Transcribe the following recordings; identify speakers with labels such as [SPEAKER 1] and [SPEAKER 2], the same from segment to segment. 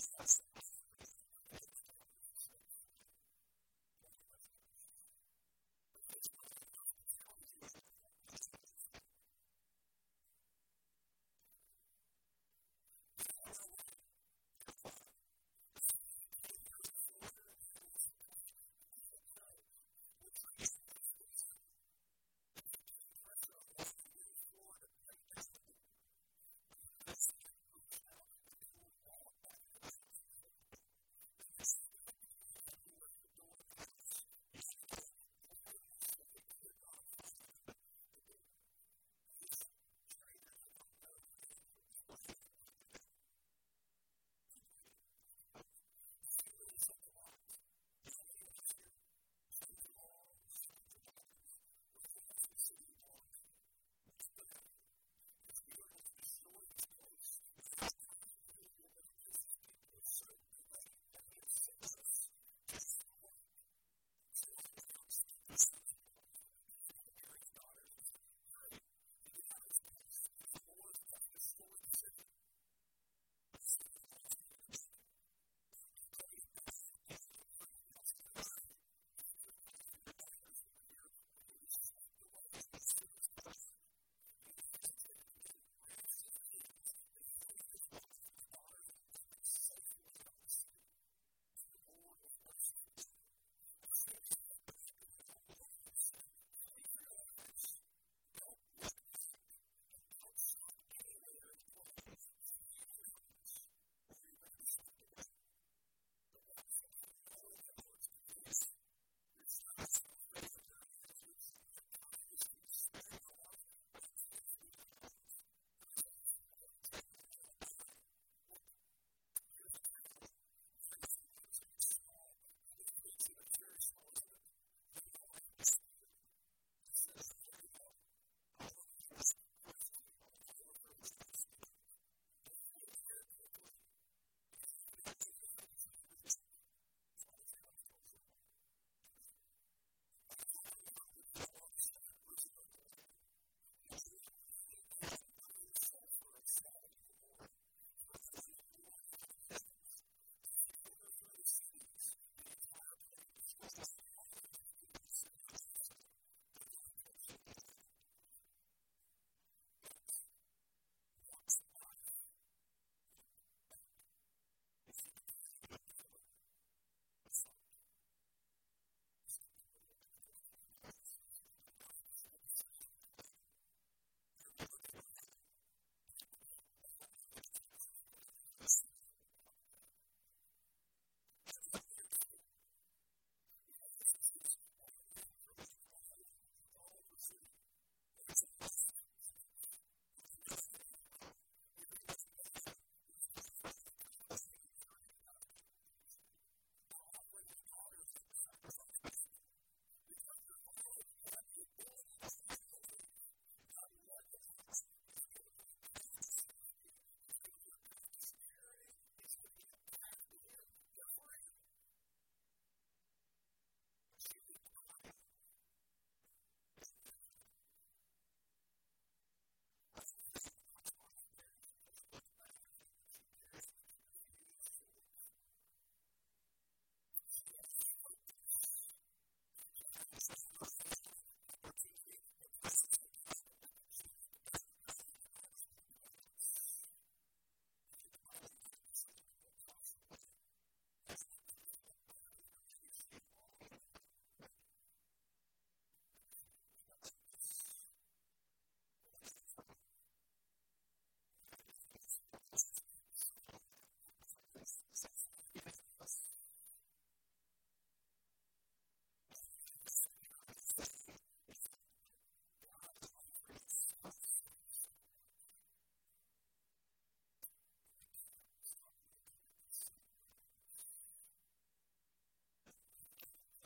[SPEAKER 1] Jesus.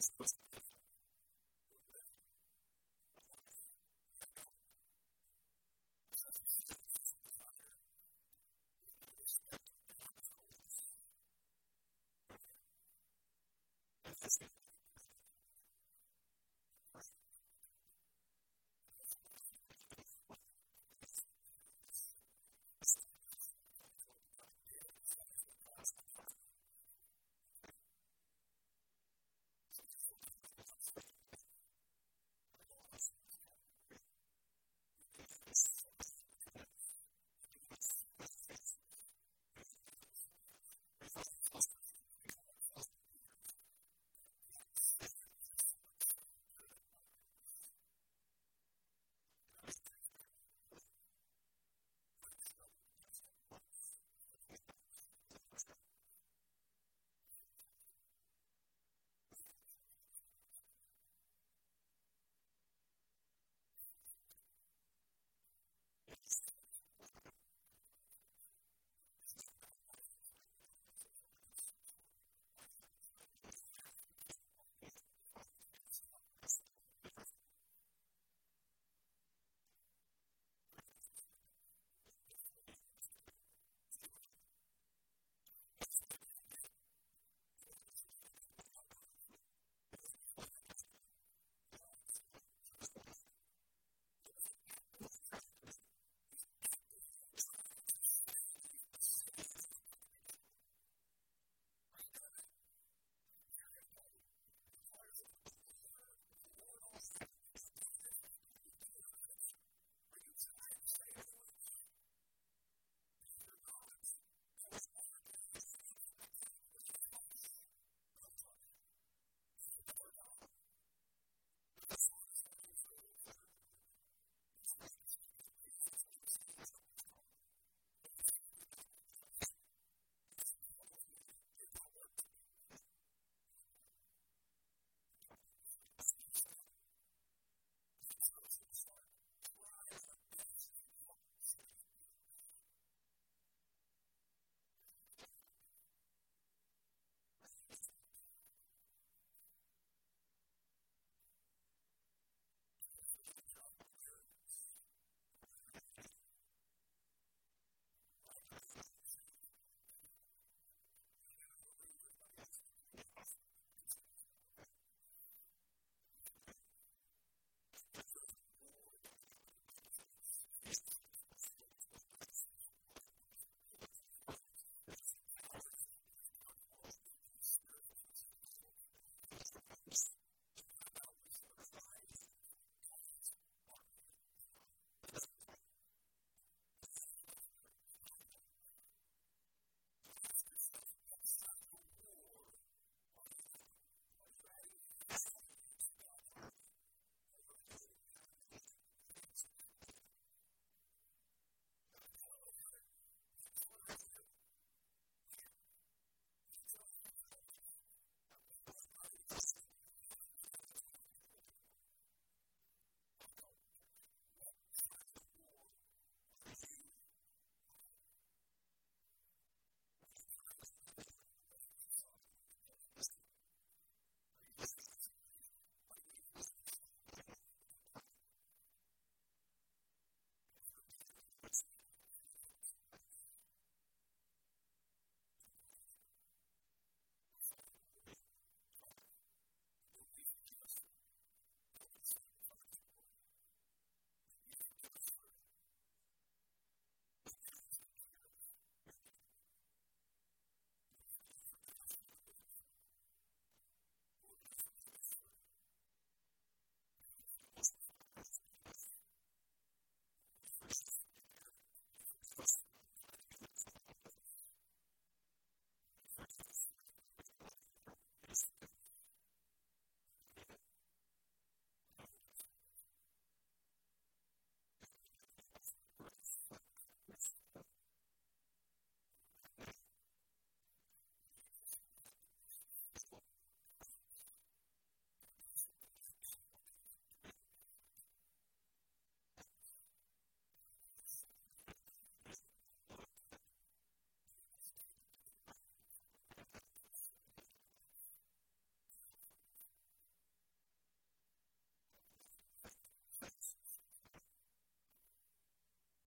[SPEAKER 1] Gracias.